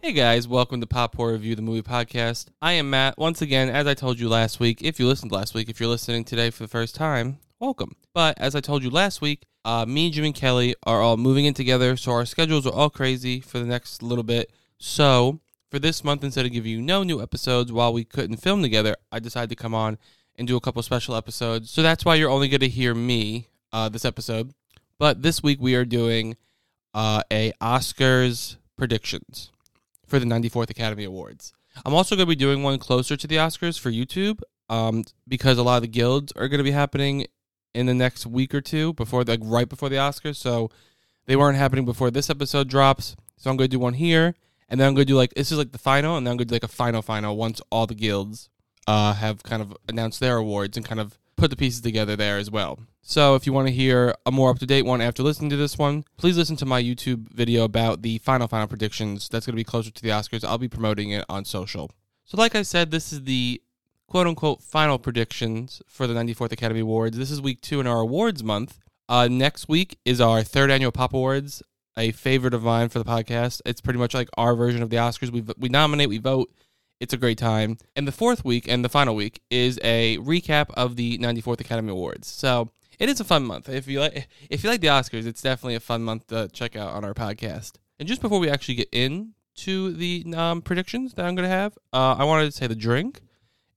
Hey guys, welcome to Pop Horror Review, the movie podcast. I am Matt. Once again, as I told you last week, if you listened last week, if you're listening today for the first time, welcome. But as I told you last week, uh, me, Jim, and Kelly are all moving in together, so our schedules are all crazy for the next little bit. So for this month, instead of giving you no new episodes while we couldn't film together, I decided to come on and do a couple special episodes. So that's why you're only going to hear me uh, this episode. But this week we are doing uh, a Oscars predictions for the 94th Academy Awards. I'm also going to be doing one closer to the Oscars for YouTube um, because a lot of the guilds are going to be happening in the next week or two before, like right before the Oscars. So they weren't happening before this episode drops. So I'm going to do one here, and then I'm going to do like this is like the final, and then I'm going to do like a final final once all the guilds uh, have kind of announced their awards and kind of put the pieces together there as well. So if you want to hear a more up to date one after listening to this one, please listen to my YouTube video about the final final predictions. That's going to be closer to the Oscars. I'll be promoting it on social. So like I said, this is the quote unquote final predictions for the 94th Academy Awards. This is week two in our awards month. Uh, next week is our third annual Pop Awards, a favorite of mine for the podcast. It's pretty much like our version of the Oscars. We we nominate, we vote. It's a great time. And the fourth week and the final week is a recap of the 94th Academy Awards. So it is a fun month. If you like, if you like the Oscars, it's definitely a fun month to check out on our podcast. And just before we actually get into the um, predictions that I'm going to have, uh, I wanted to say the drink,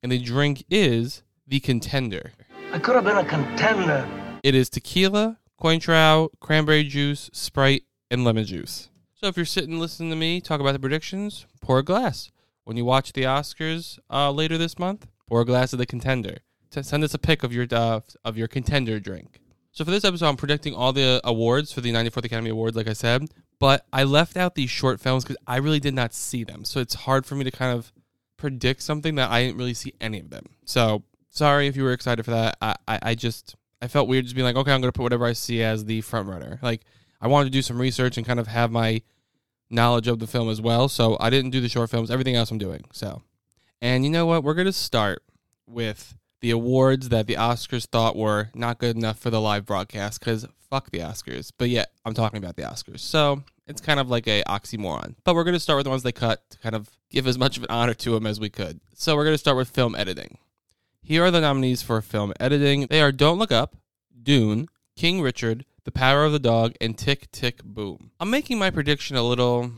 and the drink is the contender. I could have been a contender. It is tequila, Cointreau, cranberry juice, Sprite, and lemon juice. So if you're sitting listening to me talk about the predictions, pour a glass. When you watch the Oscars uh, later this month, pour a glass of the contender. To send us a pic of your uh, of your contender drink. So for this episode, I'm predicting all the awards for the 94th Academy Awards, like I said, but I left out these short films because I really did not see them. So it's hard for me to kind of predict something that I didn't really see any of them. So sorry if you were excited for that. I, I, I just I felt weird just being like, okay, I'm gonna put whatever I see as the front runner. Like I wanted to do some research and kind of have my knowledge of the film as well. So I didn't do the short films. Everything else I'm doing. So, and you know what? We're gonna start with the awards that the Oscars thought were not good enough for the live broadcast because fuck the Oscars. But yet I'm talking about the Oscars. So it's kind of like a oxymoron. But we're gonna start with the ones they cut to kind of give as much of an honor to them as we could. So we're gonna start with film editing. Here are the nominees for film editing. They are Don't Look Up, Dune, King Richard, The Power of the Dog, and Tick Tick Boom. I'm making my prediction a little.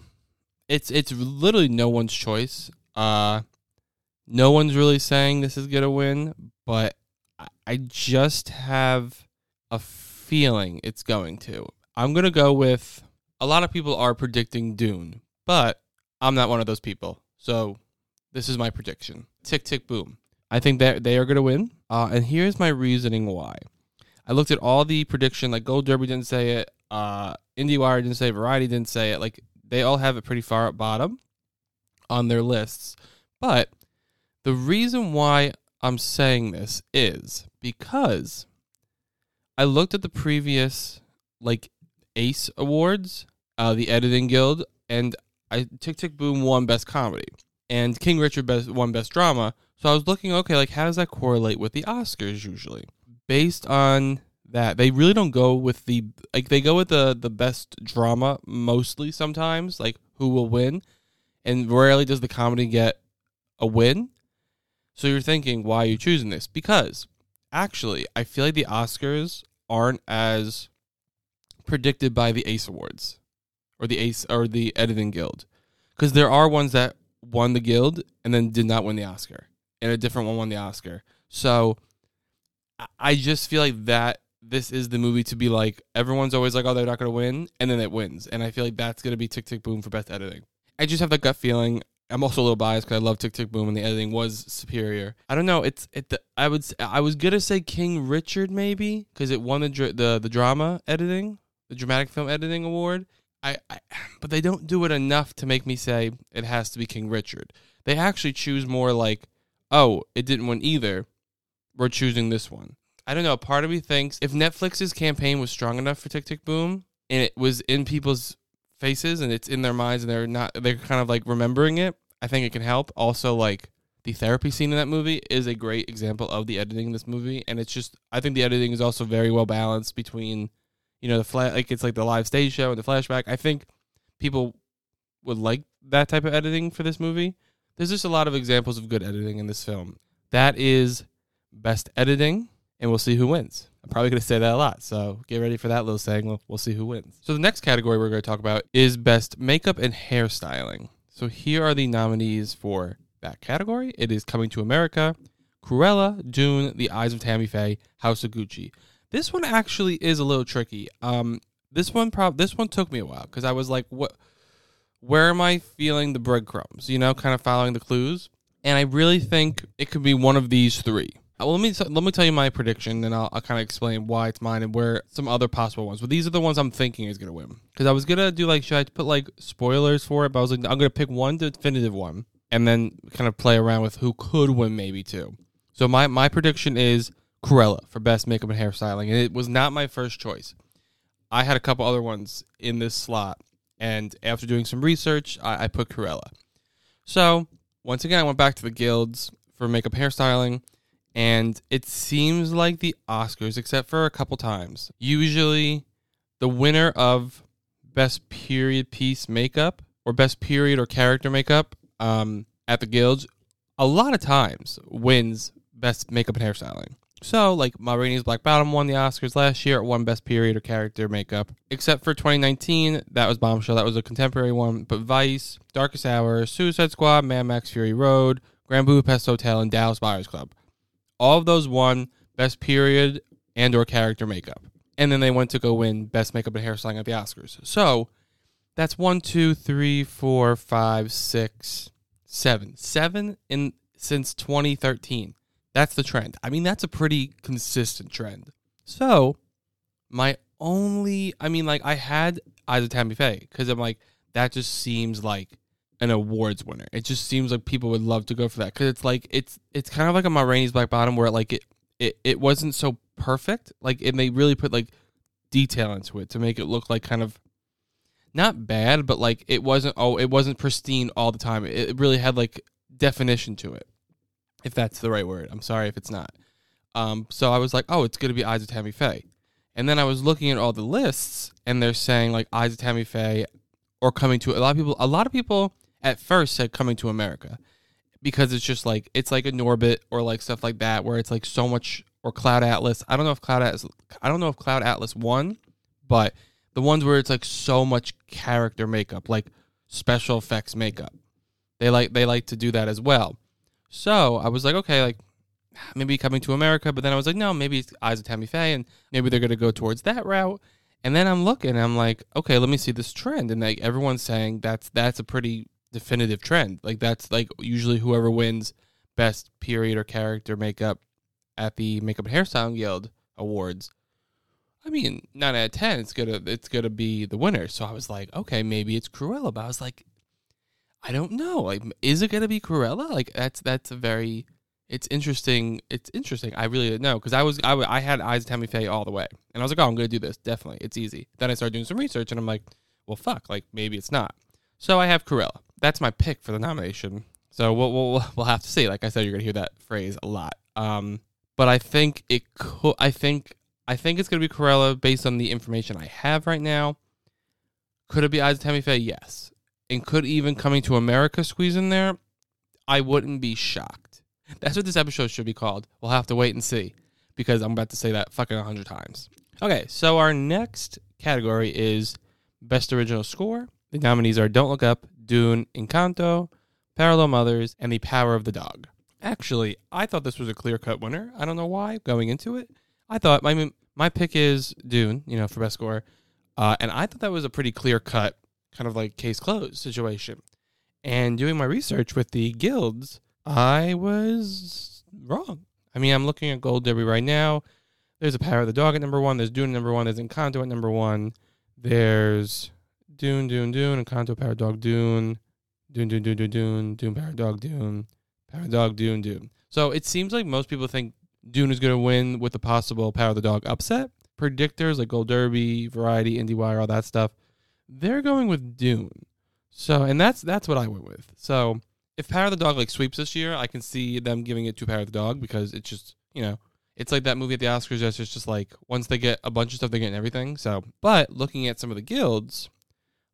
It's it's literally no one's choice. Uh, no one's really saying this is gonna win, but I- just have a feeling it's going to. I'm gonna go with. A lot of people are predicting Dune, but I'm not one of those people. So this is my prediction. Tick Tick Boom. I think that they are going to win. Uh, and here's my reasoning why. I looked at all the prediction, like Gold Derby didn't say it, uh, IndieWire didn't say it, Variety didn't say it. Like they all have it pretty far at bottom on their lists. But the reason why I'm saying this is because I looked at the previous like Ace Awards, uh, the Editing Guild, and I Tick Tick Boom won Best Comedy, and King Richard best, won Best Drama. So I was looking, okay, like how does that correlate with the Oscars usually? Based on that, they really don't go with the like they go with the the best drama mostly sometimes, like who will win, and rarely does the comedy get a win. So you're thinking, why are you choosing this? Because actually, I feel like the Oscars aren't as predicted by the Ace Awards or the Ace or the Editing Guild, because there are ones that won the Guild and then did not win the Oscar, and a different one won the Oscar. So I- just feel like that this is the movie to be like everyone's always like, oh, they're not to win, and then it wins, and I feel like that's to be Tick Tick Boom for best editing. I just have that gut feeling. I'm also a little biased because I love Tick Tick Boom and the editing was superior. I don't know. It's it. I would. I was gonna say King Richard maybe because it won the the the drama editing, the dramatic film editing award. I, I but they don't do it enough to make me say it has to be King Richard. They actually choose more like, oh, it didn't win either. We're choosing this one. I don't know. Part of me thinks if Netflix's campaign was strong enough for Tick Tick Boom and it was in people's faces and it's in their minds and they're not they're kind of like remembering it, I think it can help. Also, like the therapy scene in that movie is a great example of the editing in this movie, and it's just I think the editing is also very well balanced between, you know, the flat like it's like the live stage show and the flashback. I think people would like that type of editing for this movie. There's just a lot of examples of good editing in this film. That is best editing, and we'll see who wins. I'm probably going to say that a lot, so get ready for that little saying. We'll, we'll see who wins. So the next category we're going to talk about is best makeup and hairstyling. So here are the nominees for that category. It is Coming to America, Cruella, Dune, The Eyes of Tammy Faye, House of Gucci. This one actually is a little tricky. Um, this one prob this one took me a while because I was like, what? Where am I feeling the breadcrumbs? You know, kind of following the clues. And I really think it could be one of these three. Uh, Well, let me let me tell you my prediction, and I'll, I'll kind of explain why it's mine and where some other possible ones. But these are the ones I'm thinking is gonna win. Because I was gonna do like, should I put like spoilers for it? But I was like, I'm gonna pick one definitive one, and then kind of play around with who could win maybe too. So my my prediction is Cruella for best makeup and hairstyling, and it was not my first choice. I had a couple other ones in this slot, and after doing some research, I, I put Cruella. So once again, I went back to the guilds for makeup hairstyling, and it seems like the Oscars, except for a couple times, usually the winner of best period piece makeup or best period or character makeup um, at the guilds, a lot of times wins best makeup and hairstyling. So, like, Ma Rainey's Black Bottom won the Oscars last year. It won Best Period or Character Makeup. Except for 2019, that was Bombshell. That was a contemporary one. But Vice, Darkest Hour, Suicide Squad, Mad Max Fury Road, Grand Budapest Hotel, and Dallas Buyers Club. All of those won Best Period and or Character Makeup. And then they went to go win Best Makeup and Hairstyling at the Oscars. So, that's one, two, three, four, five, six, seven. Seven in since 2013. That's the trend. I mean, that's a pretty consistent trend. So, my only, I mean, like, I had Eyes of Tammy Faye because I'm like, that just seems like an awards winner. It just seems like people would love to go for that because it's like it's it's kind of like a Ma Black Bottom where like it it it wasn't so perfect, like, and they really put like detail into it to make it look like kind of not bad, but like it wasn't oh it wasn't pristine all the time. It, it really had like definition to it if that's the right word. I'm sorry if it's not. Um, so I was like, oh, it's to be Eyes of Tammy Faye. And then I was looking at all the lists, and they're saying like Eyes of Tammy Faye or Coming to a lot of people. A lot of people at first said Coming to America because it's just like it's like a Norbit or like stuff like that where it's like so much or Cloud Atlas. I don't know if Cloud Atlas. I don't know if Cloud Atlas won, but the ones where it's like so much character makeup, like special effects makeup, they like they like to do that as well. So I was like, okay, like maybe coming to America, but then I was like, no, maybe it's Eyes of Tammy Faye, and maybe they're gonna go towards that route. And then I'm looking, I'm like, okay, let me see this trend, and like everyone's saying that's that's a pretty definitive trend. Like that's like usually whoever wins best period or character makeup at the Makeup and Hairstyling Guild Awards. I mean, nine out of ten, it's gonna it's gonna be the winner. So I was like, okay, maybe it's Cruella, but I was like, I don't know. Like, is it gonna be Cruella? Like, that's that's a very it's interesting. It's interesting. I really didn't know because I was I, I had eyes Tammy Faye all the way, and I was like, oh, I'm gonna do this definitely. It's easy. Then I started doing some research, and I'm like, well, fuck, like maybe it's not. So I have Cruella. That's my pick for the nomination. So we'll we'll, we'll have to see. Like I said, you're gonna hear that phrase a lot. Um, but I think it could. I think I think it's gonna be Cruella based on the information I have right now. Could it be Eyes of Faye? Yes. And could even Coming to America squeeze in there? I wouldn't be shocked. That's what this episode should be called. We'll have to wait and see because I'm about to say that fucking a hundred times. Okay, so our next category is Best Original Score. The nominees are Don't Look Up, Dune, Encanto, Parallel Mothers, and The Power of the Dog. Actually, I thought this was a clear cut winner. I don't know why going into it. I thought my my pick is Dune, you know, for best score, uh, and I thought that was a pretty clear cut, kind of like case closed situation. And doing my research with the guilds, I was wrong. I mean, I'm looking at Gold Derby right now. There's a Power of the Dog at number one. There's Dune at number one. There's Encanto at number one. There's Dune, Dune, Dune, Encanto, Power Dog, Dune, Dune, Dune, Dune, Dune, Dune, Dune, Power Dog, Dune, Power Dog, Dune, Dune. So it seems like most people think Dune is going to win with a possible Power of the Dog upset. Predictors like Gold Derby, Variety, IndieWire, all that stuff, they're going with Dune. So, and that's that's what I went with. So, if Power of the Dog like sweeps this year, I can see them giving it to Power of the Dog because it's just you know it's like that movie at the Oscars. Just, just like once they get a bunch of stuff, they're getting everything. So, but looking at some of the guilds,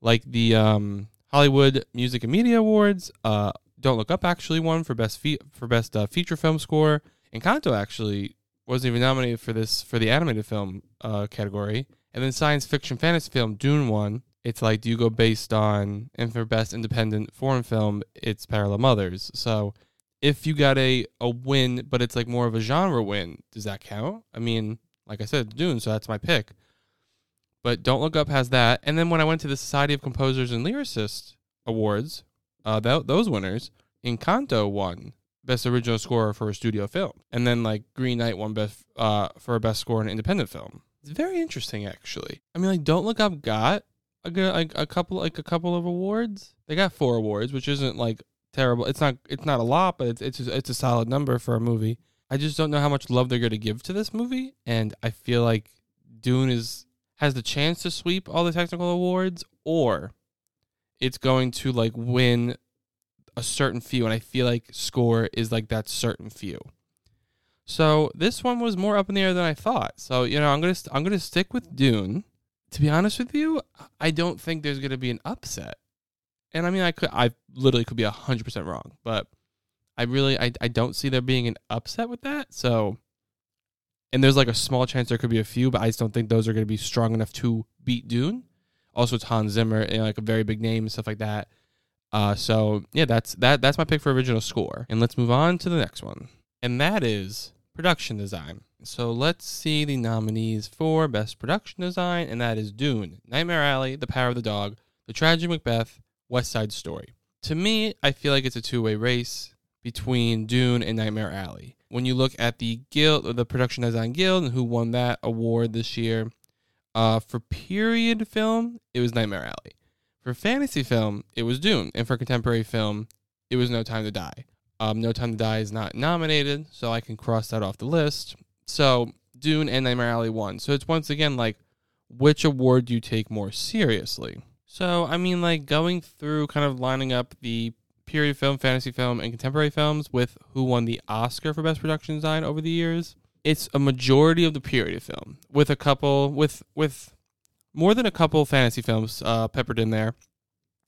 like the um, Hollywood Music and Media Awards, uh, Don't Look Up actually won for best fe- for best uh, feature film score. Encanto actually wasn't even nominated for this for the animated film uh, category. And then science fiction fantasy film Dune won. It's like do you go based on and for best independent foreign film, it's Parallel Mothers. So if you got a a win, but it's like more of a genre win, does that count? I mean, like I said, Dune, so that's my pick. But Don't Look Up has that. And then when I went to the Society of Composers and Lyricists Awards, uh, th- those winners, Encanto won best original score for a studio film, and then like Green Knight won best uh, for a best score in an independent film. It's very interesting, actually. I mean, like Don't Look Up got a good like a couple like a couple of awards. They got four awards, which isn't like terrible. It's not it's not a lot, but it's it's it's a solid number for a movie. I just don't know how much love they're going to give to this movie, and I feel like Dune is has the chance to sweep all the technical awards, or it's going to like win a certain few, and I feel like score is like that certain few. So this one was more up in the air than I thought. So you know, I'm gonna st- I'm gonna stick with Dune. To be honest with you, I don't think there's gonna be an upset. And I mean, I could I literally could be hundred percent wrong, but I really I I don't see there being an upset with that. So, and there's like a small chance there could be a few, but I just don't think those are gonna be strong enough to beat Dune. Also, it's Hans Zimmer, and like a very big name and stuff like that. Uh, so yeah, that's that. That's my pick for original score. And let's move on to the next one, and that is production design. So let's see the nominees for best production design, and that is Dune, Nightmare Alley, The Power of the Dog, The Tragic Macbeth, West Side Story. To me, I feel like it's a two-way race between Dune and Nightmare Alley. When you look at the guild, or the production design guild, and who won that award this year, uh, for period film, it was Nightmare Alley. For fantasy film, it was Dune, and for contemporary film, it was No Time to Die. Um, no Time to Die is not nominated, so I can cross that off the list. So Dune and Nightmare Alley won. So it's once again like, which award do you take more seriously? So I mean, like going through kind of lining up the period film, fantasy film, and contemporary films with who won the Oscar for best production design over the years. It's a majority of the period film, with a couple with with more than a couple fantasy films uh, peppered in there,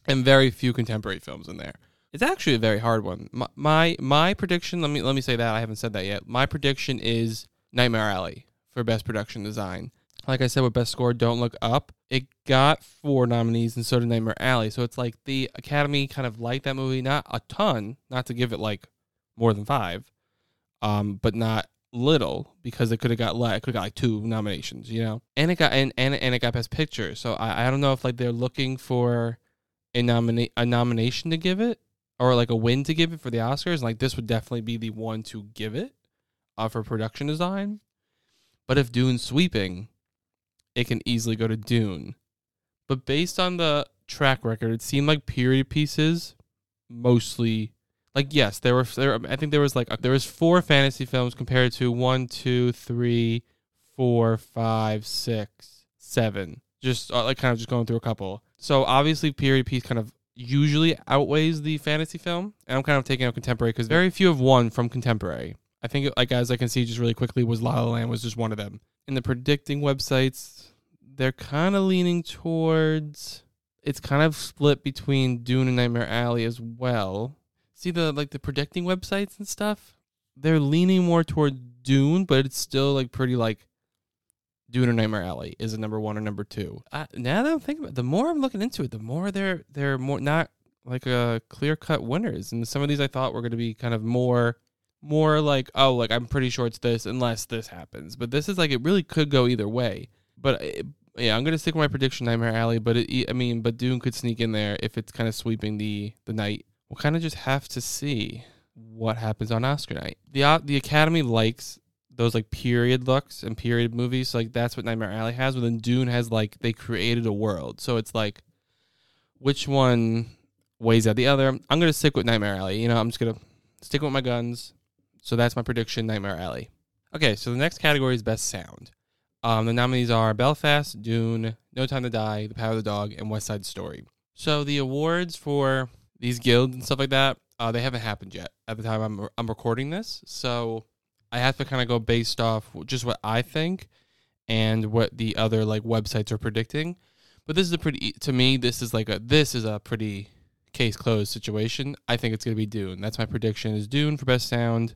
and very few contemporary films in there. It's actually a very hard one. My, my my prediction. Let me let me say that I haven't said that yet. My prediction is Nightmare Alley for best production design. Like I said with best score, Don't Look Up. It got four nominees, and so did Nightmare Alley. So it's like the Academy kind of liked that movie, not a ton, not to give it like more than five, um, but not little because it could have got like it could have got like two nominations, you know. And it got and and, and it got best picture. So I, I don't know if like they're looking for a nominate a nomination to give it or like a win to give it for the Oscars. Like this would definitely be the one to give it uh, for production design. But if Dune's sweeping, it can easily go to Dune. But based on the track record, it seemed like period pieces mostly like yes, there were there. I think there was like there was four fantasy films compared to one, two, three, four, five, six, seven. Just uh, like kind of just going through a couple. So obviously, period piece kind of usually outweighs the fantasy film, and I'm kind of taking out contemporary because very few have won from contemporary. I think like as I can see just really quickly was La La Land was just one of them. In the predicting websites, they're kind of leaning towards. It's kind of split between Dune and Nightmare Alley as well. See the like the predicting websites and stuff? They're leaning more toward dune but it's still like pretty like dune or nightmare alley is a number one or number two. I, now that i'm thinking about it, the more i'm looking into it the more they're they're more not like uh, a clear cut winners. And some of these i thought were going to be kind of more more like oh like i'm pretty sure it's this unless this happens. But this is like it really could go either way. But it, yeah i'm to stick with my prediction nightmare alley but it, i mean but dune could sneak in there if it's kind of sweeping the the night we'll kind of just have to see what happens on Oscar night. the uh, The Academy likes those like period looks and period movies. So, like that's what Nightmare Alley has. But then Dune has like they created a world. So it's like, which one? weighs out the other. I'm gonna stick with Nightmare Alley. You know, I'm just gonna stick with my guns. So that's my prediction, Nightmare Alley. Okay, so the next category is Best Sound. Um, the nominees are Belfast, Dune, No Time to Die, The Power of the Dog, and West Side Story. So the awards for these guilds and stuff like that, uh, they haven't happened yet at the time I'm I'm recording this. So I have to kind of go based off just what I think and what the other like websites are predicting. But this is a pretty to me this is like a this is a pretty case closed situation. I think it's going to be Dune. That's my prediction is Dune for best sound.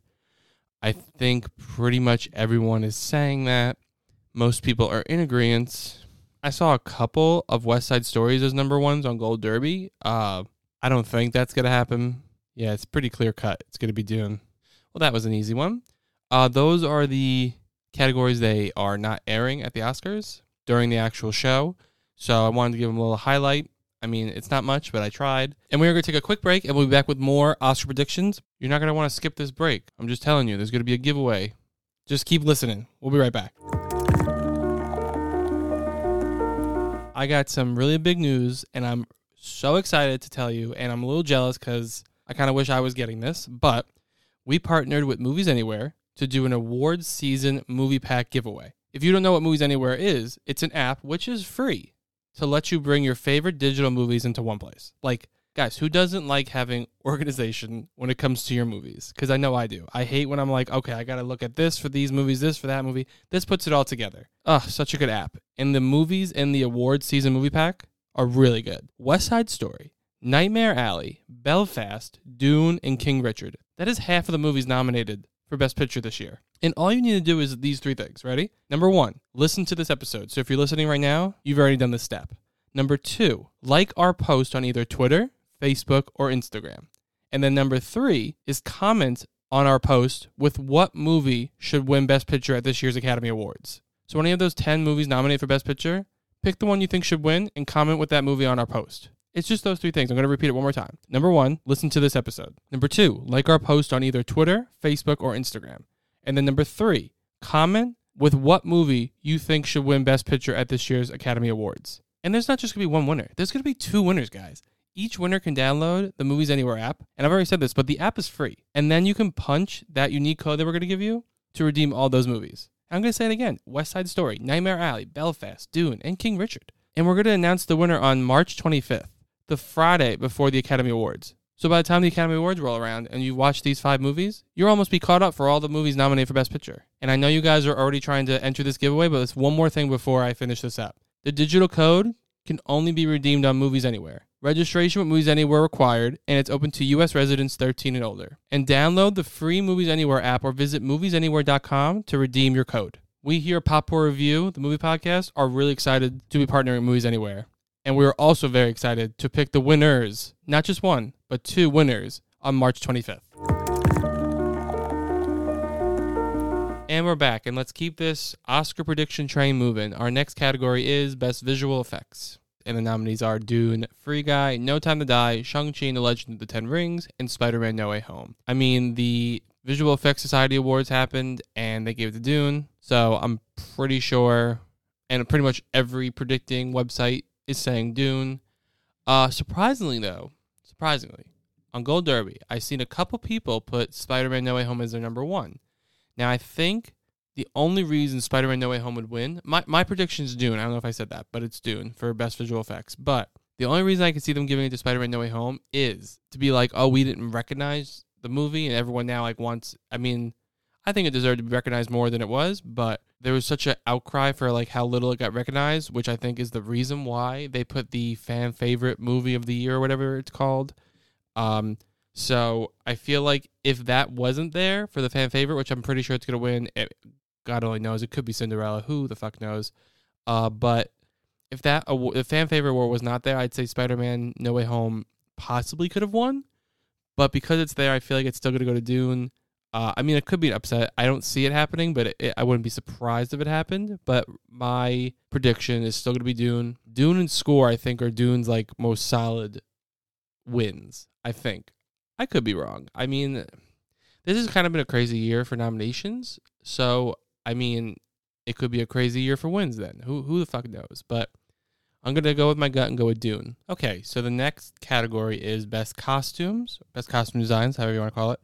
I think pretty much everyone is saying that. Most people are in agreement. I saw a couple of West Side Stories as number ones on Gold Derby. Uh, I don't think that's going to happen. Yeah, it's pretty clear cut. It's going to be Dune. Well, that was an easy one. Uh, those are the categories they are not airing at the Oscars during the actual show. So I wanted to give them a little highlight. I mean, it's not much, but I tried. And we are going to take a quick break and we'll be back with more Oscar predictions. You're not going to want to skip this break. I'm just telling you, there's going to be a giveaway. Just keep listening. We'll be right back. I got some really big news and I'm so excited to tell you. And I'm a little jealous because I kind of wish I was getting this. But we partnered with Movies Anywhere to do an awards season movie pack giveaway. If you don't know what Movies Anywhere is, it's an app which is free to let you bring your favorite digital movies into one place. Like, guys, who doesn't like having organization when it comes to your movies? Because I know I do. I hate when I'm like, okay, I got to look at this for these movies, this for that movie. This puts it all together. Ugh, such a good app. And the movies in the awards season movie pack are really good. West Side Story, Nightmare Alley, Belfast, Dune, and King Richard. That is half of the movies nominated for Best Picture this year. And all you need to do is these three things. Ready? Number one, listen to this episode. So if you're listening right now, you've already done this step. Number two, like our post on either Twitter, Facebook, or Instagram. And then number three is comment on our post with what movie should win Best Picture at this year's Academy Awards. So any of those 10 movies nominated for Best Picture, pick the one you think should win and comment with that movie on our post. It's just those three things. I'm going to repeat it one more time. Number one, listen to this episode. Number two, like our post on either Twitter, Facebook, or Instagram. And then number three, comment with what movie you think should win Best Picture at this year's Academy Awards. And there's not just going to be one winner, there's going to be two winners, guys. Each winner can download the Movies Anywhere app. And I've already said this, but the app is free. And then you can punch that unique code that we're going to give you to redeem all those movies. I'm going to say it again West Side Story, Nightmare Alley, Belfast, Dune, and King Richard. And we're going to announce the winner on March 25th the Friday before the Academy Awards. So by the time the Academy Awards roll around and you watch these five movies, you'll almost be caught up for all the movies nominated for Best Picture. And I know you guys are already trying to enter this giveaway, but there's one more thing before I finish this up. The digital code can only be redeemed on Movies Anywhere. Registration with Movies Anywhere required, and it's open to U.S. residents 13 and older. And download the free Movies Anywhere app or visit moviesanywhere.com to redeem your code. We here at Pop Review, the movie podcast, are really excited to be partnering with Movies Anywhere. And we are also very excited to pick the winners, not just one, but two winners on March 25th. And we're back, and let's keep this Oscar prediction train moving. Our next category is Best Visual Effects. And the nominees are Dune, Free Guy, No Time to Die, Shang-Chi and the Legend of the Ten Rings, and Spider-Man No Way Home. I mean, the Visual Effects Society Awards happened, and they gave it to Dune. So I'm pretty sure, and pretty much every predicting website is saying Dune. Uh, surprisingly, though, surprisingly, on Gold Derby, I've seen a couple people put Spider Man No Way Home as their number one. Now, I think the only reason Spider Man No Way Home would win, my, my prediction is Dune. I don't know if I said that, but it's Dune for best visual effects. But the only reason I can see them giving it to Spider Man No Way Home is to be like, oh, we didn't recognize the movie, and everyone now like wants. I mean, I think it deserved to be recognized more than it was, but there was such an outcry for like how little it got recognized, which I think is the reason why they put the fan favorite movie of the year or whatever it's called. Um, so I feel like if that wasn't there for the fan favorite, which I'm pretty sure it's gonna win, it, God only knows, it could be Cinderella. Who the fuck knows? Uh, but if that award, if fan favorite award was not there, I'd say Spider-Man: No Way Home possibly could have won. But because it's there, I feel like it's still gonna go to Dune. Uh, I mean, it could be an upset. I don't see it happening, but it, it, I wouldn't be surprised if it happened. But my prediction is still going to be Dune. Dune and Score, I think, are Dune's like most solid wins. I think. I could be wrong. I mean, this has kind of been a crazy year for nominations. So, I mean, it could be a crazy year for wins then. Who who the fuck knows? But I'm going to go with my gut and go with Dune. Okay, so the next category is best costumes, best costume designs, however you want to call it.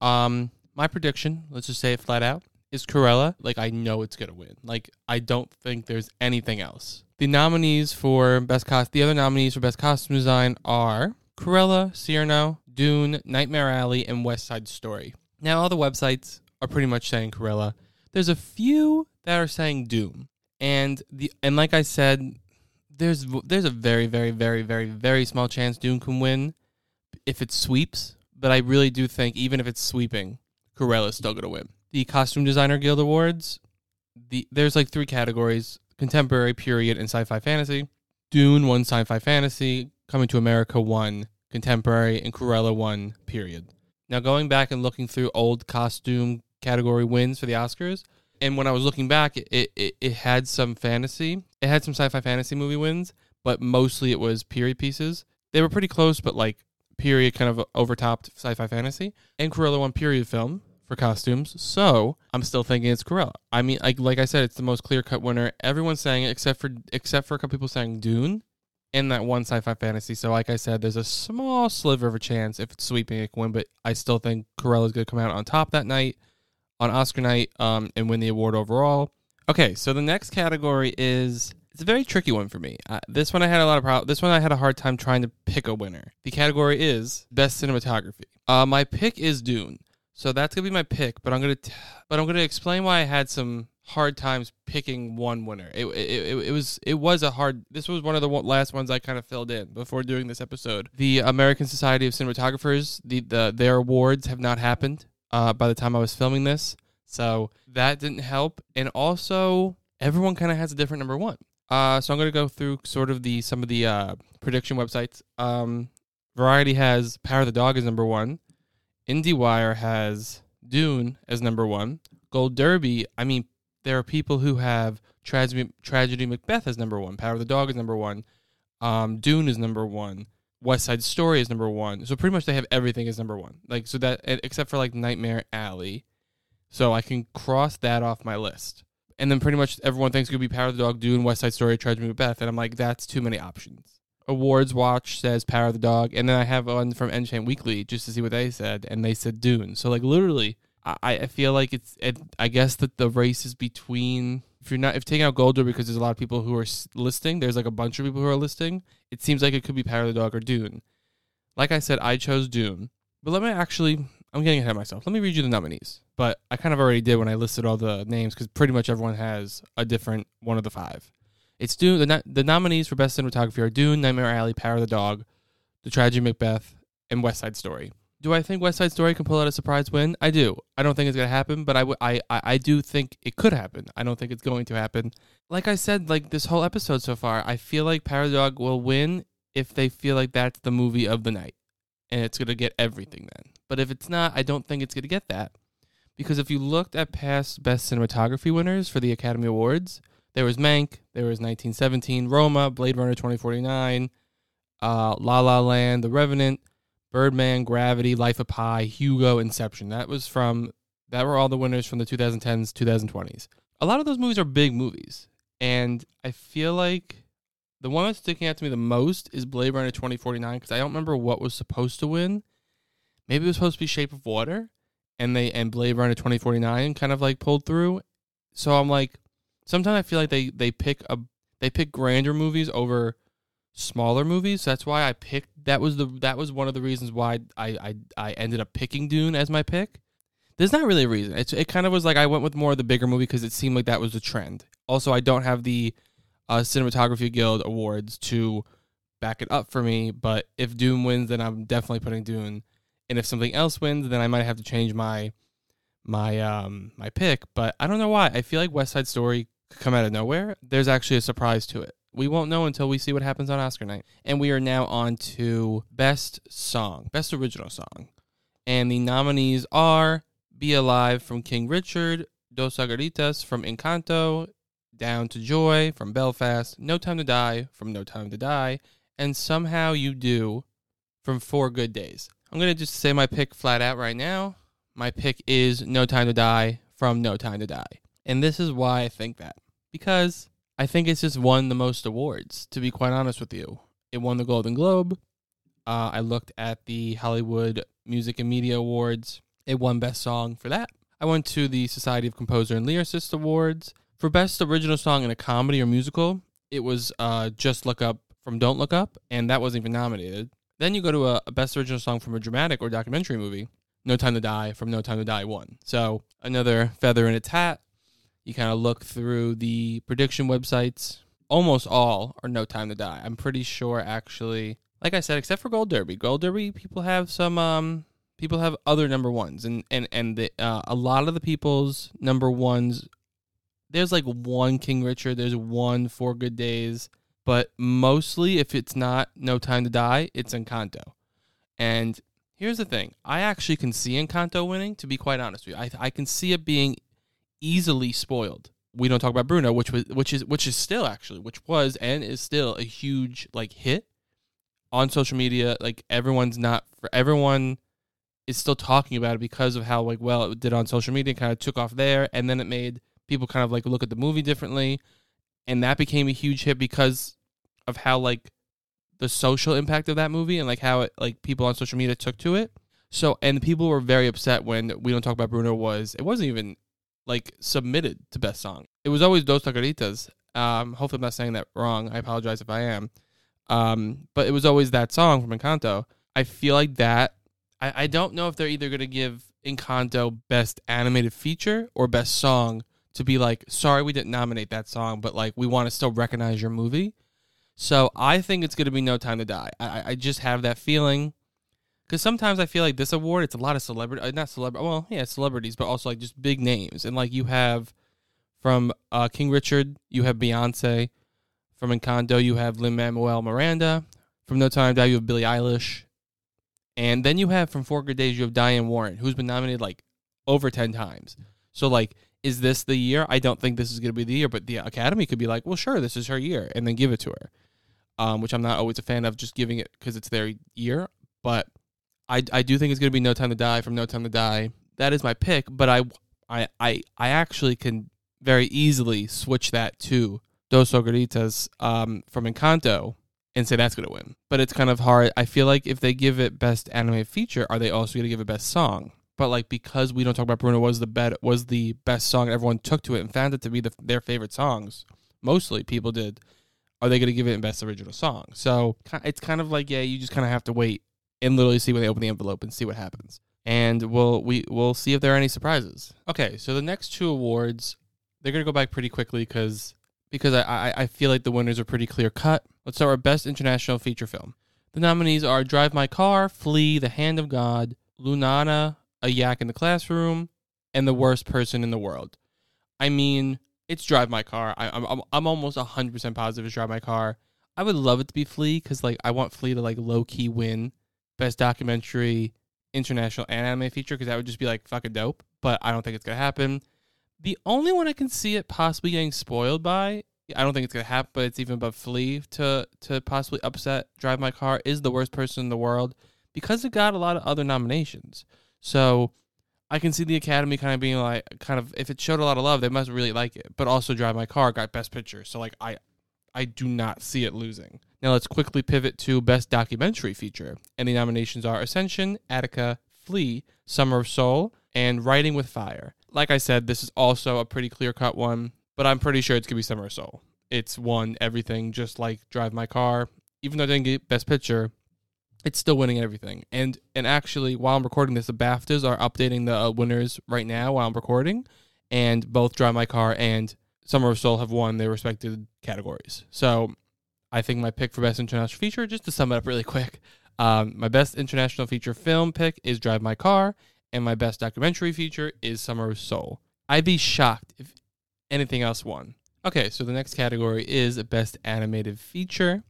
Um, my prediction, let's just say it flat out, is Cruella. Like, I know it's going to win. Like, I don't think there's anything else. The nominees for best cost, the other nominees for best costume design are Cruella, Cyrano, Dune, Nightmare Alley, and West Side Story. Now, all the websites are pretty much saying Cruella. There's a few that are saying Dune, and the and like I said, there's there's a very very very very very small chance Dune can win if it sweeps. But I really do think even if it's sweeping, Cruella's still gonna win. The Costume Designer Guild Awards, the there's like three categories: contemporary, period, and sci-fi fantasy. Dune won sci-fi fantasy. Coming to America won contemporary, and Cruella won period. Now going back and looking through old costume category wins for the Oscars, and when I was looking back, it, it, it had some fantasy. It had some sci-fi fantasy movie wins, but mostly it was period pieces. They were pretty close, but like period kind of overtopped sci-fi fantasy. And Cruella won period film for costumes, so I'm still thinking it's Cruella. I mean, like like I said, it's the most clear-cut winner. Everyone's saying it except for except for a couple people saying Dune and that one sci-fi fantasy. So like I said, there's a small sliver of a chance if it's sweeping it can win, but I still think Cruella's going to come out on top that night on Oscar night um, and win the award overall. Okay, so the next category is it's a very tricky one for me. Uh, this one I had a lot of problems. This one I had a hard time trying to pick a winner. The category is best cinematography. Uh, my pick is Dune, so that's gonna be my pick. But I'm gonna t- but I'm gonna explain why I had some hard times picking one winner. It, it, it, it was it was a hard. This was one of the last ones I kind of filled in before doing this episode. The American Society of Cinematographers, the, the their awards have not happened uh, by the time I was filming this. So that didn't help. And also, everyone kind of has a different number one. Uh, so I'm going to go through sort of the some of the uh, prediction websites. Um, Variety has Power of the Dog as number one. IndieWire has Dune as number one. Gold Derby, I mean, there are people who have Tragedy, Tragedy Macbeth as number one. Power of the Dog is number one. Um, Dune is number one. West Side Story is number one. So pretty much they have everything as number one. Like so that except for like Nightmare Alley. So I can cross that off my list. And then pretty much everyone thinks it could be Power of the Dog, Dune, West Side Story, Tragedy Macbeth, and I'm like, that's too many options. Awards Watch says Power of the Dog, and then I have one from Enchant Weekly just to see what they said, and they said Dune. So like literally, I, I feel like it's. It, I guess that the race is between if you're not if taking out Golder because there's a lot of people who are listing. There's like a bunch of people who are listing. It seems like it could be Power of the Dog or Dune. Like I said, I chose Dune, but let me actually. I'm getting ahead of myself. Let me read you the nominees. But I kind of already did when I listed all the names because pretty much everyone has a different one of the five. It's Dune. The, the nominees for best cinematography are Dune, Nightmare Alley, Power of the Dog, The Tragedy Macbeth, and West Side Story. Do I think West Side Story can pull out a surprise win? I do. I don't think it's going to happen, but I, w- I, I, I do think it could happen. I don't think it's going to happen. Like I said, like this whole episode so far, I feel like Paradog will win if they feel like that's the movie of the night. And it's going to get everything then. But if it's not, I don't think it's going to get that. Because if you looked at past best cinematography winners for the Academy Awards, there was Mank, there was 1917, Roma, Blade Runner 2049, uh, La La Land, The Revenant, Birdman, Gravity, Life of Pi, Hugo, Inception. That was from that were all the winners from the 2010s, 2020s. A lot of those movies are big movies, and I feel like the one that's sticking out to me the most is Blade Runner 2049 because I don't remember what was supposed to win. Maybe it was supposed to be Shape of Water, and they and Blade Runner 2049 kind of like pulled through. So I'm like, sometimes I feel like they they pick a they pick grander movies over smaller movies. That's why I picked. That was the that was one of the reasons why I I, I ended up picking Dune as my pick. There's not really a reason. It's it kind of was like I went with more of the bigger movie because it seemed like that was the trend. Also, I don't have the uh, Cinematography Guild awards to back it up for me. But if Dune wins, then I'm definitely putting Dune. And if something else wins, then I might have to change my my um my pick. But I don't know why. I feel like West Side Story could come out of nowhere. There's actually a surprise to it. We won't know until we see what happens on Oscar night. And we are now on to Best Song, Best Original Song. And the nominees are Be Alive from King Richard, Dos Oruguitas from Encanto, Down to Joy from Belfast, No Time to Die from No Time to Die, and Somehow You Do from Four Good Days. I'm going to just say my pick flat out right now. My pick is No Time to Die from No Time to Die. And this is why I think that. Because I think it's just won the most awards. To be quite honest with you, it won the Golden Globe. Uh, I looked at the Hollywood Music and Media Awards. It won Best Song for that. I went to the Society of Composer and Lyricist Awards for Best Original Song in a Comedy or Musical. It was uh, Just Look Up from Don't Look Up, and that wasn't even nominated. Then you go to a, a Best Original Song from a dramatic or documentary movie. No Time to Die from No Time to Die won. So another feather in its hat. You kind of look through the prediction websites. Almost all are No Time to Die. I'm pretty sure, actually, like I said, except for Gold Derby. Gold Derby, people have some, um, people have other number ones, and and and the, uh, a lot of the people's number ones. There's like one King Richard. There's one Four Good Days, but mostly, if it's not No Time to Die, it's Encanto. And here's the thing: I actually can see Encanto winning. To be quite honest with you, I I can see it being easily spoiled. We don't talk about Bruno, which was which is which is still actually which was and is still a huge like hit on social media. Like everyone's not for everyone is still talking about it because of how like well it did on social media, kind of took off there, and then it made people kind of like look at the movie differently, and that became a huge hit because of how like the social impact of that movie and like how it like people on social media took to it. So and people were very upset when we don't talk about Bruno was it wasn't even like submitted to best song. It was always Dos Tacaritas. Um, hopefully I'm not saying that wrong. I apologize if I am. Um, but it was always that song from Encanto. I feel like that. I, I don't know if they're either gonna give Encanto best animated feature or best song to be like, sorry we didn't nominate that song, but like we want to still recognize your movie. So I think it's gonna be No Time to Die. I, I just have that feeling because sometimes I feel like this award, it's a lot of celebrity, uh, not celebrity, well, yeah, celebrities, but also like just big names. And like you have from uh, King Richard, you have Beyonce. From Encanto, you have Lin Manuel Miranda. From No Time to Die, you have Billie Eilish. And then you have from Four Good Days, you have Diane Warren, who's been nominated like over 10 times. So, like, is this the year? I don't think this is going to be the year, but the Academy could be like, well, sure, this is her year, and then give it to her. Um, which I'm not always a fan of just giving it because it's their year. But I, I do think it's going to be No Time to Die from No Time to Die. That is my pick, but I, I, I, I actually can very easily switch that to Dos Oruguitas um, from Encanto and say that's going to win. But it's kind of hard. I feel like if they give it best anime feature, are they also going to give it best song? But like because we don't talk about Bruno was the bet was the best song everyone took to it and found it to be the, their favorite songs. Mostly people did. Are they going to give it in best original song? So it's kind of like yeah, you just kind of have to wait and literally see when they open the envelope and see what happens. And we'll we we'll see if there are any surprises. Okay, so the next two awards, they're gonna go back pretty quickly because because I, I I feel like the winners are pretty clear cut. Let's start with best international feature film. The nominees are Drive My Car, Flee, The Hand of God, Lunana, A Yak in the Classroom, and The Worst Person in the World. I mean, it's Drive My Car. I, I'm I'm I'm almost hundred percent positive it's Drive My Car. I would love it to be Flee because like I want Flee to like low key win best documentary international anime feature because that would just be like fucking dope. But I don't think it's gonna happen. The only one I can see it possibly getting spoiled by, I don't think it's gonna happen, but it's even above Flee to to possibly upset Drive My Car is the worst person in the world because it got a lot of other nominations. So I can see the Academy kind of being like, kind of if it showed a lot of love, they must really like it. But also Drive My Car got Best Picture, so like I I do not see it losing. Now let's quickly pivot to Best Documentary Feature. And the nominations are Ascension, Attica, Flee, Summer of Soul, and Writing with Fire. Like I said, this is also a pretty clear cut one, but I'm pretty sure it's going to be Summer of Soul. It's won everything just like Drive My Car. Even though it didn't get Best Picture, it's still winning everything. And and actually, while I'm recording this, the BAFTAs are updating the uh, winners right now while I'm recording, and both Drive My Car and Summer of Soul have won their respective categories. So I think my pick for best international feature, just to sum it up really quick, um, my best international feature film pick is Drive My Car, and my best documentary feature is Summer of Soul. I'd be shocked if anything else won. Okay, so the next category is best animated feature.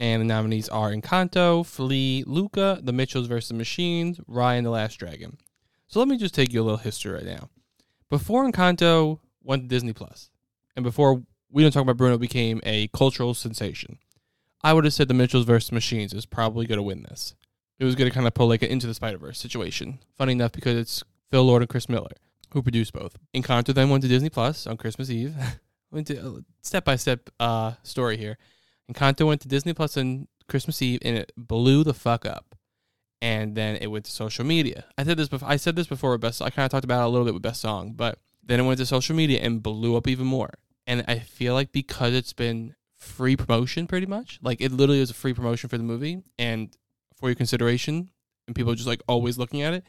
And the nominees are Encanto, Flee, Luca, The Mitchells vs. Machines, Raya and the Last Dragon. So let me just take you a little history right now. Before Encanto went to Disney Plus, and before we don't talk about Bruno became a cultural sensation, I would have said The Mitchells vs. Machines is probably going to win this. It was going to kind of pull like an Into the Spider Verse situation. Funny enough, because it's Phil Lord and Chris Miller who produced both. Encanto then went to Disney Plus on Christmas Eve. went to step by step story here. Encanto went to Disney Plus on Christmas Eve and it blew the fuck up. And then it went to social media. I said this before. I said this before. with Best. I kind of talked about it a little bit with best song, but then it went to social media and blew up even more. And I feel like because it's been free promotion, pretty much, like it literally was a free promotion for the movie and for your consideration, and people are just like always looking at it.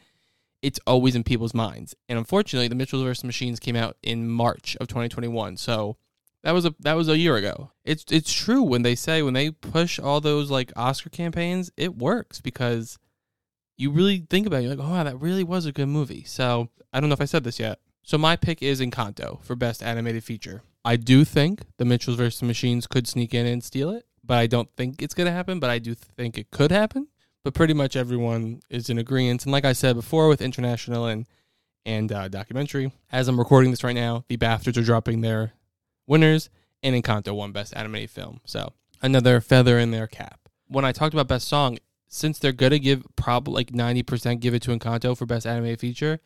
It's always in people's minds. And unfortunately, the Mitchell vs. Machines came out in March of 2021, so that was a that was a year ago. It's it's true when they say when they push all those like Oscar campaigns, it works because you really think about it, you're like, oh wow, that really was a good movie. So I don't know if I said this yet. So my pick is Encanto for best animated feature. I do think the Mitchells vs. Machines could sneak in and steal it, but I don't think it's gonna happen. But I do think it could happen. But pretty much everyone is in agreement. And like I said before, with international and and uh, documentary, as I'm recording this right now, the BAFTAs are dropping their winners, and Encanto won Best Animated Film. So another feather in their cap. When I talked about Best Song, since they're gonna give probably like 90% give it to Encanto for Best Animated Feature,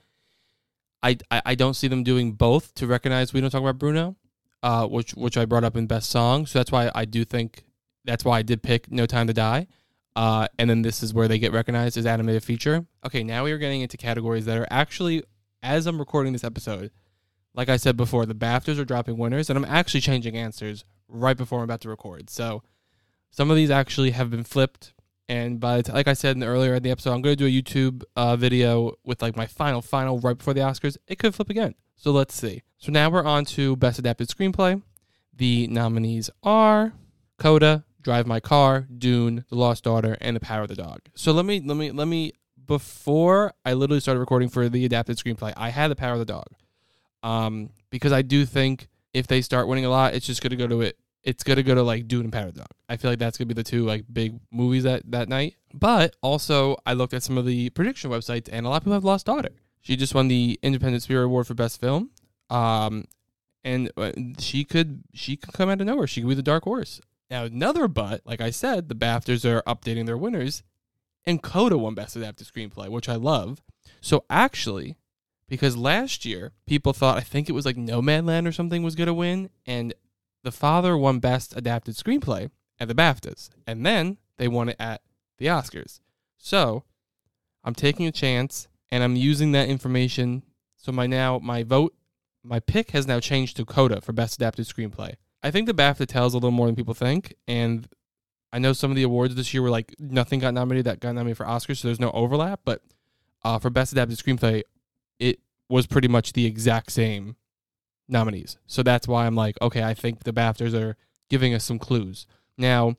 I, I, I don't see them doing both to recognize we don't talk about Bruno, uh, which which I brought up in Best Song. So that's why I do think that's why I did pick No Time to Die. Uh, and then this is where they get recognized as animated feature. Okay, now we are getting into categories that are actually, as I'm recording this episode, like I said before, the BAFTAs are dropping winners, and I'm actually changing answers right before I'm about to record. So some of these actually have been flipped. And by t- like I said in the, earlier in the episode, I'm going to do a YouTube uh, video with like my final, final right before the Oscars. It could flip again. So let's see. So now we're on to Best Adapted Screenplay. The nominees are Coda, Drive My Car, Dune, The Lost Daughter, and The Power of the Dog. So let me let me let me before I literally started recording for the adapted screenplay, I had The Power of the Dog. Um, because I do think if they start winning a lot, it's just gonna go to it. It's gonna go to like Dune and Power of the Dog. I feel like that's gonna be the two like big movies that that night. But also, I looked at some of the prediction websites, and a lot of people have Lost Daughter. She just won the Independent Spirit Award for Best Film. Um, and uh, she could she could come out of nowhere. She could be the dark horse. Now another but, like I said, the BAFTAs are updating their winners, and Coda won Best Adapted Screenplay, which I love. So actually, because last year people thought I think it was like Nomadland or something was gonna win, and the father won Best Adapted Screenplay at the BAFTAs, and then they won it at the Oscars. So I'm taking a chance, and I'm using that information. So my now my vote, my pick has now changed to Coda for Best Adapted Screenplay. I think the BAFTA tells a little more than people think, and I know some of the awards this year were like nothing got nominated that got nominated for Oscars, so there's no overlap. But uh, for Best Adapted Screenplay, it was pretty much the exact same nominees. So that's why I'm like, okay, I think the BAFTAs are giving us some clues. Now,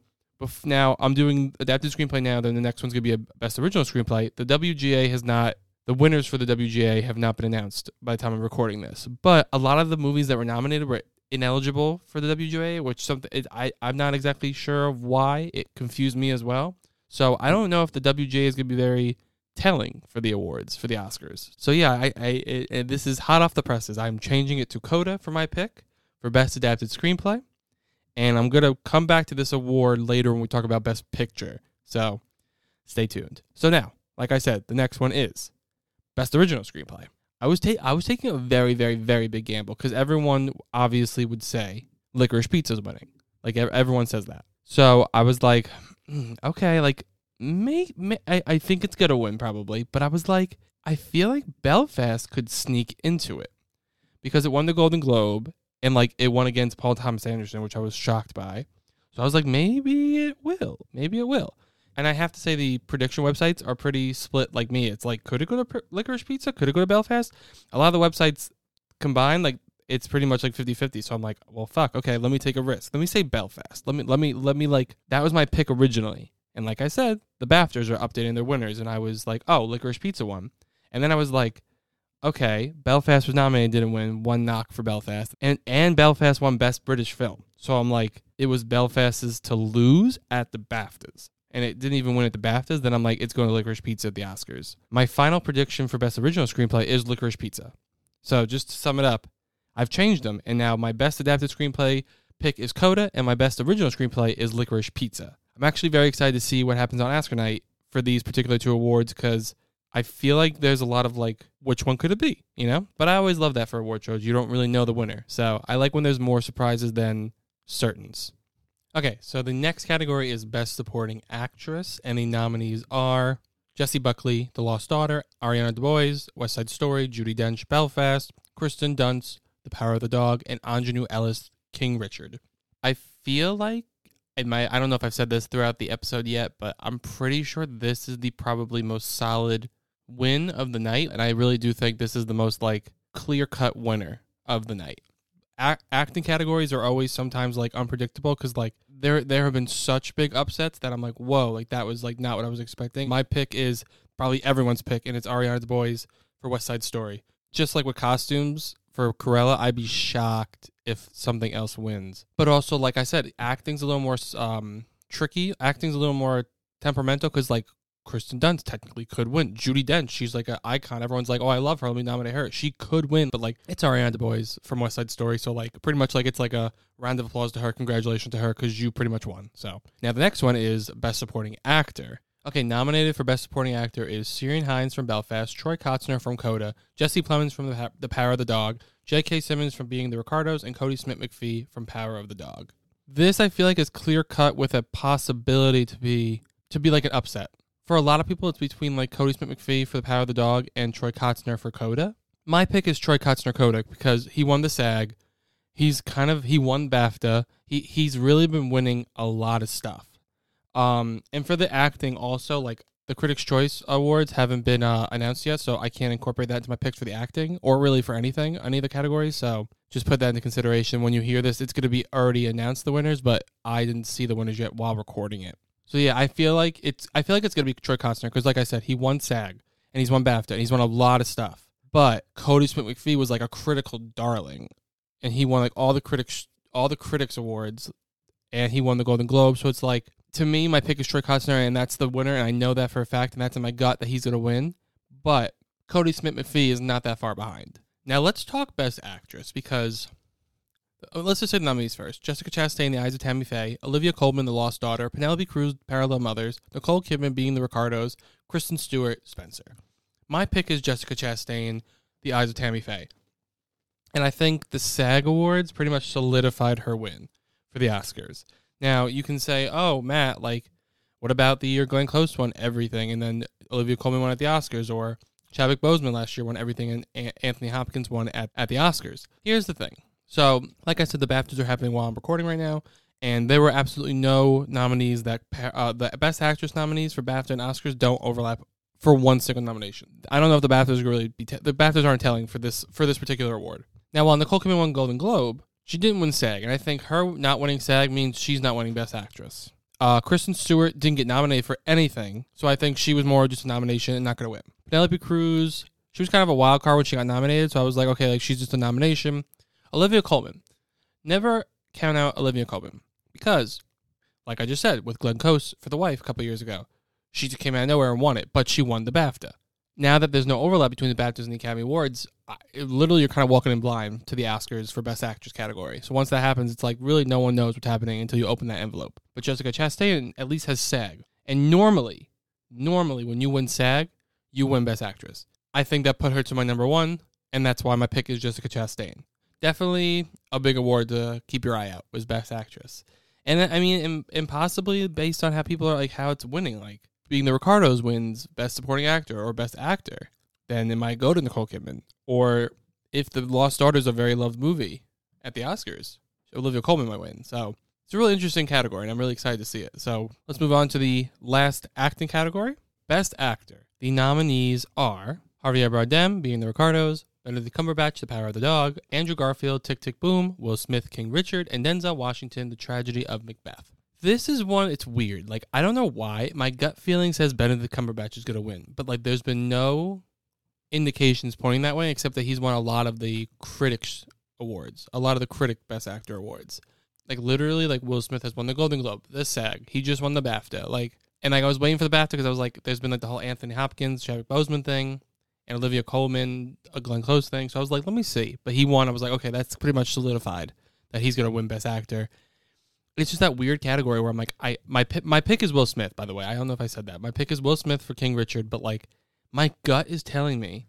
now I'm doing adapted screenplay now. Then the next one's gonna be a best original screenplay. The WGA has not. The winners for the WGA have not been announced by the time I'm recording this. But a lot of the movies that were nominated were ineligible for the WGA, which something it, I I'm not exactly sure of why. It confused me as well. So I don't know if the WGA is gonna be very telling for the awards for the Oscars. So yeah, I, I it, this is hot off the presses. I'm changing it to Coda for my pick for best adapted screenplay, and I'm gonna come back to this award later when we talk about best picture. So stay tuned. So now, like I said, the next one is best original screenplay. I was ta- I was taking a very very very big gamble because everyone obviously would say Licorice Pizza is winning. Like ev- everyone says that. So I was like, "Hmm, okay, like may, may I, I think it's gonna win probably, but I was like, I feel like Belfast could sneak into it because it won the Golden Globe and like it won against Paul Thomas Anderson, which I was shocked by. So I was like, maybe it will, maybe it will. And I have to say, the prediction websites are pretty split. Like me, it's like, could it go to Pr- Licorice Pizza? Could it go to Belfast? A lot of the websites combined, like it's pretty much like 50-50 so i'm like well fuck okay let me take a risk. Let me say belfast. Let me let me let me like that was my pick originally. And like i said the baftas are updating their winners. And i was like oh licorice pizza won. And then i was like okay belfast was nominated didn't win. One knock for belfast. And and belfast won best british film. So i'm like it was belfast's to lose at the baftas and it didn't even win at the BAFTAs, then I'm like, it's going to Licorice Pizza at the Oscars. My final prediction for Best Original Screenplay is Licorice Pizza. So just to sum it up, I've changed them, and now my best adapted screenplay pick is Coda, and my best original screenplay is Licorice Pizza. I'm actually very excited to see what happens on Oscar night for these particular two awards because I feel like there's a lot of like, which one could it be? You know? But I always love that for award shows. You don't really know the winner. So I like when there's more surprises than certains. Okay, so the next category is Best Supporting Actress, and the nominees are Jessie Buckley, The Lost Daughter, Ariana DeBose, West Side Story, Judi Dench, Belfast, Kirsten Dunst, The Power of the Dog, and Aunjanue Ellis, King Richard. I feel like it might, I don't know if I've said this throughout the episode yet, but I'm pretty sure this is the probably most solid win of the night, and I really do think this is the most like clear cut winner of the night. Act, acting categories are always sometimes like unpredictable because like there there have been such big upsets that I'm like whoa like that was like not what I was expecting. My pick is probably everyone's pick, and it's Ariana DeBose for West Side Story. Just like with costumes for Cruella, I'd be shocked if something else wins. But also, like I said, acting's a little more um, tricky. Acting's a little more temperamental because like Kirsten Dunst technically could win. Judi Dench, she's like an icon. Everyone's like, oh, I love her. Let me nominate her. She could win, but like it's Ariana DeBose from West Side Story, so like pretty much like it's like a round of applause to her, congratulations to her because you pretty much won. So now the next one is Best Supporting Actor. Okay, nominated for Best Supporting Actor is Ciarán Hines from Belfast, Troy Kotsur from Coda, Jesse Plemons from the, the Power of the Dog, J.K. Simmons from Being the Ricardos, and Kodi Smit-McPhee from Power of the Dog. This I feel like is clear cut with a possibility to be to be like an upset. For a lot of people, it's between like Kodi Smit-McPhee for the Power of the Dog and Troy Kotsur for Coda. My pick is Troy Kotsur Coda because he won the SAG. He's kind of he won BAFTA. He he's really been winning a lot of stuff. Um, and for the acting, also like the Critics' Choice Awards haven't been uh, announced yet, so I can't incorporate that into my picks for the acting or really for anything, any of the categories. So just put that into consideration when you hear this. It's going to be already announced the winners, but I didn't see the winners yet while recording it. So yeah, I feel like it's I feel like it's to be Troy Kotsur because, like I said, he won SAG and he's won BAFTA and he's won a lot of stuff. But Kodi Smit-McPhee was like a critical darling, and he won like all the critics all the critics awards, and he won the Golden Globe. So it's like to me, my pick is Troy Kotsur, and that's the winner, and I know that for a fact, and that's in my gut that he's to win. But Kodi Smit-McPhee is not that far behind. Now let's talk Best Actress because Uh, let's just say the nominees first: Jessica Chastain, The Eyes of Tammy Faye; Olivia Colman, The Lost Daughter; Penelope Cruz, Parallel Mothers; Nicole Kidman, Being the Ricardos; Kristen Stewart, Spencer. My pick is Jessica Chastain, The Eyes of Tammy Faye, and I think the SAG Awards pretty much solidified her win for the Oscars. Now you can say, "Oh, Matt, like, what about the year Glenn Close won everything, and then Olivia Colman won at the Oscars, or Chadwick Boseman last year won everything, and Anthony Hopkins won at, at the Oscars?" Here's the thing. So, like I said, the BAFTAs are happening while I'm recording right now, and there were absolutely no nominees that uh, the Best Actress nominees for BAFTA and Oscars don't overlap for one single nomination. I don't know if the BAFTAs really be t- the BAFTAs aren't telling for this for this particular award. Now, while Nicole Kidman won Golden Globe, she didn't win SAG, and I think her not winning SAG means she's not winning Best Actress. Uh, Kristen Stewart didn't get nominated for anything, so I think she was more just a nomination and not going to win. Penelope Cruz, she was kind of a wild card when she got nominated, so I was like, okay, like she's just a nomination. Olivia Colman, never count out Olivia Colman because, like I just said, with Glenn Close for The Wife a couple years ago, she just came out of nowhere and won it, but she won the BAFTA. Now that there's no overlap between the BAFTAs and the Academy Awards, I, it, literally you're kind of walking in blind to the Oscars for Best Actress category. So once that happens, it's like really no one knows what's happening until you open that envelope. But Jessica Chastain at least has SAG, and normally, normally when you win SAG, you win Best Actress. I think that put her to my number one, and that's why my pick is Jessica Chastain. Definitely a big award to keep your eye out was Best Actress, and I mean, and, possibly based on how people are like how it's winning, like being the Ricardos wins Best Supporting Actor or Best Actor, then it might go to Nicole Kidman. Or if The Lost Daughter is a very loved movie at the Oscars, Olivia Colman might win. So it's a really interesting category, and I'm really excited to see it. So let's move on to the last acting category Best Actor. The nominees are Javier Bardem, being the Ricardos, Benedict Cumberbatch, The Power of the Dog, Andrew Garfield, Tick Tick Boom, Will Smith, King Richard, and Denzel Washington, The Tragedy of Macbeth. This is one, it's weird. Like, I don't know why. My gut feeling says Benedict Cumberbatch is going to win, but like, there's been no indications pointing that way, except that he's won a lot of the critics awards, a lot of the critic best actor awards. Like literally, like Will Smith has won the Golden Globe, the SAG. He just won the BAFTA. Like, and like I was waiting for the BAFTA because I was like, there's been like the whole Anthony Hopkins, Chadwick Boseman thing, and Olivia Colman, a Glenn Close thing. So I was like, let me see. But he won. I was like, okay, that's pretty much solidified that he's gonna win Best Actor. It's just that weird category where I'm like, I my pick, my pick is Will Smith. By the way, I don't know if I said that. My pick is Will Smith for King Richard, but like My gut is telling me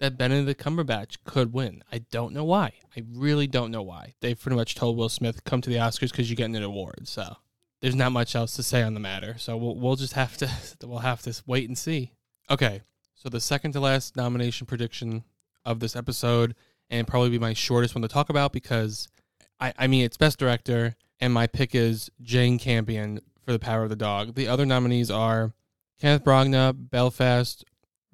that Benedict Cumberbatch could win. I don't know why. I really don't know why. They've pretty much told Will Smith come to the Oscars because you're getting an award. So there's not much else to say on the matter. So we'll we'll just have to we'll have to wait and see. Okay, so the second to last nomination prediction of this episode, and probably be my shortest one to talk about because I I mean it's best director, and my pick is Jane Campion for The Power of the Dog. The other nominees are Kenneth Branagh, Belfast,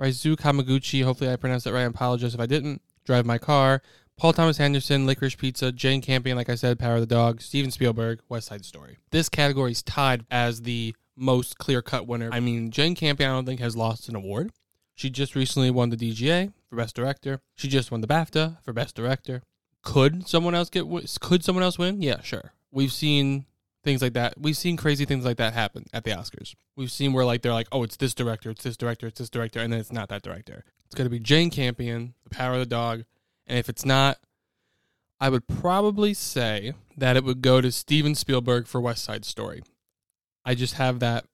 Raizu Kamaguchi, hopefully I pronounced that right. I apologize if I didn't. Drive My Car, Paul Thomas Anderson, Licorice Pizza, Jane Campion, like I said, Power of the Dog, Steven Spielberg, West Side Story. This category is tied as the most clear cut winner. I mean, Jane Campion, I don't think, has lost an award. She just recently won the DGA for Best Director. She just won the BAFTA for Best Director. Could someone else get? Could someone else win? Yeah, sure. We've seen things like that. We've seen crazy things like that happen at the Oscars. We've seen where like they're like, oh, it's this director, it's this director, it's this director, and then it's not that director. It's going to be Jane Campion, The Power of the Dog, and if it's not, I would probably say that it would go to Steven Spielberg for West Side Story. I just have that.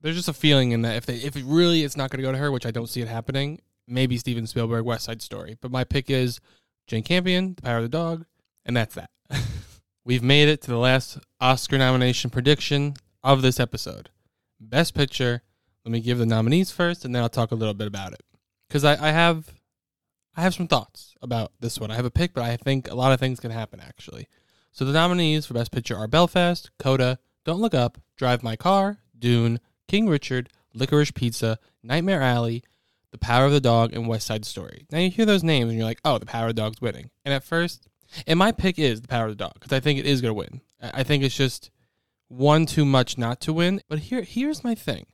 There's just a feeling in that if they if it really it's not going to go to her, which I don't see it happening. Maybe Steven Spielberg, West Side Story, but my pick is Jane Campion, The Power of the Dog, and that's that. We've made it to the last Oscar nomination prediction of this episode. Best Picture. Let me give the nominees first, and then I'll talk a little bit about it because I, I have I have some thoughts about this one. I have a pick, but I think a lot of things can happen actually. So the nominees for Best Picture are Belfast, Coda, Don't Look Up, Drive My Car, Dune, King Richard, Licorice Pizza, Nightmare Alley, The Power of the Dog, and West Side Story. Now you hear those names and you're like, oh, The Power of the Dog's winning. And at first, and my pick is the power of the dog because I think it is going to win. I think it's just one too much not to win. But here, here's my thing.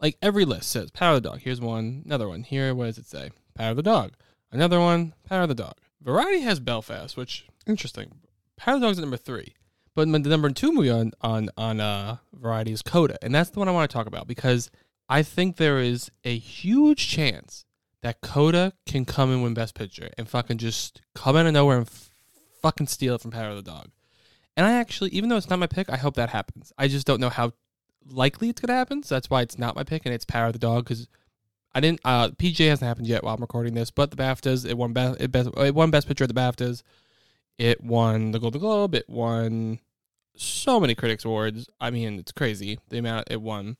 Like every list says power of the dog. Here's one, another one. Here, what does it say? Power of the dog. Another one, power of the dog. Variety has Belfast, which interesting. Power of the dog's at number three. But the number two movie on on on uh, Variety is Coda, and that's the one I want to talk about because I think there is a huge chance that Coda can come and win Best Picture and fucking just come out of nowhere and fucking steal it from Power of the Dog. And I actually, even though it's not my pick, I hope that happens. I just don't know how likely it's gonna happen, so that's why it's not my pick and it's Power of the Dog because I didn't. Uh, PJ hasn't happened yet while I'm recording this, but the BAFTAs it won best it, best, it won Best Picture at the BAFTAs. It won the Golden Globe. It won so many critics awards. I mean, it's crazy the amount it won.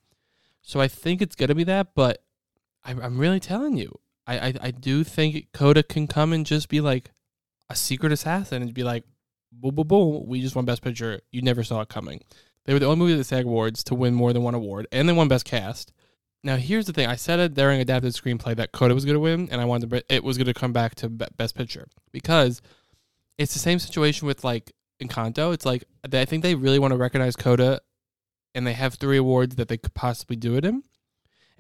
So I think it's gonna be that, but I, I'm really telling you, I, I I do think Coda can come and just be like, a secret assassin and be like, boom, boom, boom, we just won Best Picture. You never saw it coming. They were the only movie at the SAG Awards to win more than one award, and they won Best Cast. Now, here's the thing: I said it during adapted screenplay that Coda was going to win, and I wanted to, it was going to come back to Best Picture because it's the same situation with like Encanto. It's like I think they really want to recognize Coda, and they have three awards that they could possibly do it in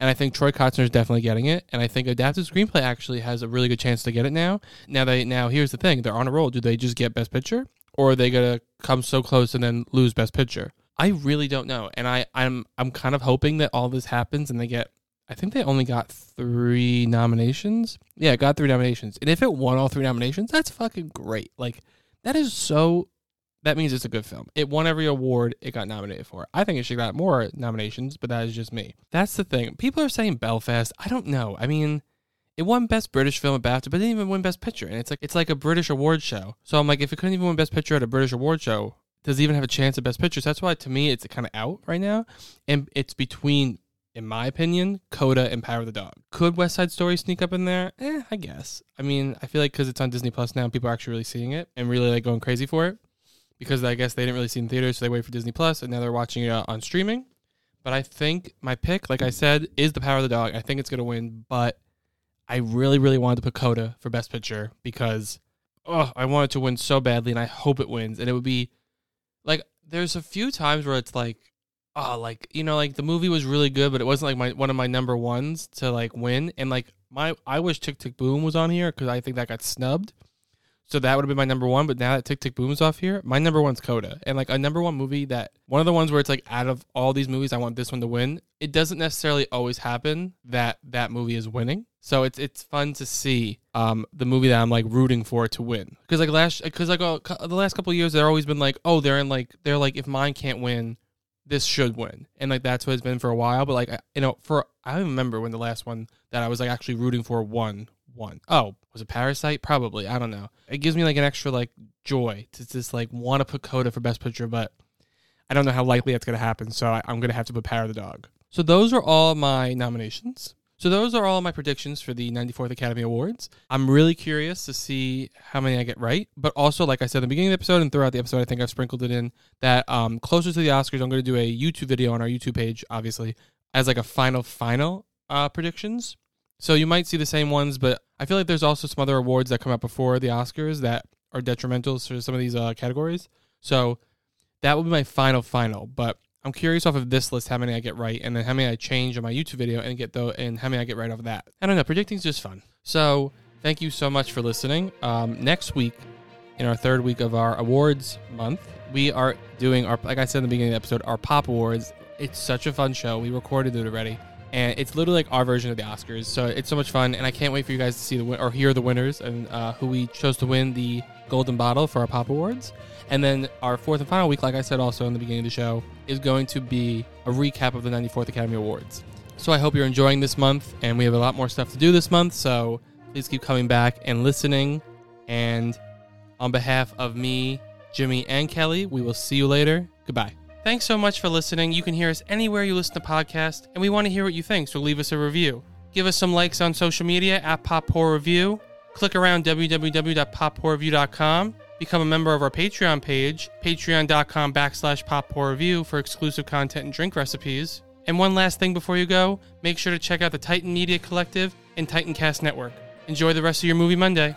and I think Troy Kotsur is definitely getting it. And I think adapted screenplay actually has a really good chance to get it now. Now they now here's the thing: they're on a roll. Do they just get Best Picture, or are they gonna come so close and then lose Best Picture? I really don't know, and I I'm I'm kind of hoping that all this happens and they get. I think they only got three nominations. Yeah, got three nominations, and if it won all three nominations, that's fucking great. Like that is so that means it's a good film. It won every award it got nominated for. I think it should got more nominations, but that is just me. That's the thing. People are saying Belfast. I don't know. I mean, it won Best British Film at BAFTA, but it didn't even win Best Picture. And it's like it's like a British award show. So I'm like, if it couldn't even win Best Picture at a British award show, does it even have a chance at Best Picture? So that's why to me it's kind of out right now, and it's between. In my opinion, Coda and Power of the Dog. Could West Side Story sneak up in there? Eh, I guess. I mean, I feel like because it's on Disney Plus now, people are actually really seeing it and really like going crazy for it because I guess they didn't really see it in theaters, so they wait for Disney Plus, and now they're watching it uh, on streaming. But I think my pick, like I said, is The Power of the Dog. I think it's gonna win, but I really, really wanted to put Coda for Best Picture because oh, I want it to win so badly, and I hope it wins. And it would be like there's a few times where it's like, oh, like you know, like the movie was really good, but it wasn't like my one of my number ones to like win. And like my, I wish Tick Tick Boom was on here because I think that got snubbed. So that would have been my number one. But now that Tick Tick Boom's off here, my number one's Coda. And like a number one movie that one of the ones where it's like out of all these movies, I want this one to win. It doesn't necessarily always happen that that movie is winning. So it's it's fun to see um the movie that I'm like rooting for to win. Because like last because like the last couple years, they're always been like, oh, they're in like they're like if mine can't win, this should win, and like that's what it's been for a while. But like I- you know, for I remember when the last one that I was like actually rooting for won. Won. Oh, was it Parasite? Probably. I don't know. It gives me like an extra like joy to just like want to put Coda for Best Picture, but I don't know how likely that's going to happen. So I, I'm going to have to put Power the Dog. So those are all my nominations. So those are all my predictions for the 94th Academy Awards. I'm really curious to see how many I get right, but also like I said in the beginning of the episode and throughout the episode, I think I've sprinkled it in that um, closer to the Oscars, I'm going to do a YouTube video on our YouTube page, obviously, as like a final final uh, predictions. So you might see the same ones, but I feel like there's also some other awards that come out before the Oscars that are detrimental for some of these uh, categories. So that will be my final final, but I'm curious off of this list how many I get right, and then how many I change on my YouTube video and get though, and how many I get right off of that. I don't know. Predicting's just fun. So thank you so much for listening. Um, next week, in our third week of our awards month, we are doing our, like I said in the beginning of the episode, our Pop Awards. It's such a fun show. We recorded it already, and it's literally like our version of the Oscars. So it's so much fun, and I can't wait for you guys to see the win- or hear the winners and uh, who we chose to win the Golden Bottle for our Pop Awards. And then our fourth and final week, like I said also in the beginning of the show, is going to be a recap of the 94th Academy Awards. So I hope you're enjoying this month, and we have a lot more stuff to do this month. So please keep coming back and listening. And on behalf of me, Jimmy, and Kelly, we will see you later. Goodbye. Thanks so much for listening. You can hear us anywhere you listen to podcasts, and we want to hear what you think, so leave us a review. Give us some likes on social media at Pop Horror Review. Click around www.pophorrorreview.com. Become a member of our Patreon page, patreon.com backslash poppoorreview for exclusive content and drink recipes. And one last thing before you go, make sure to check out the Titan Media Collective and Titancast Network. Enjoy the rest of your movie Monday.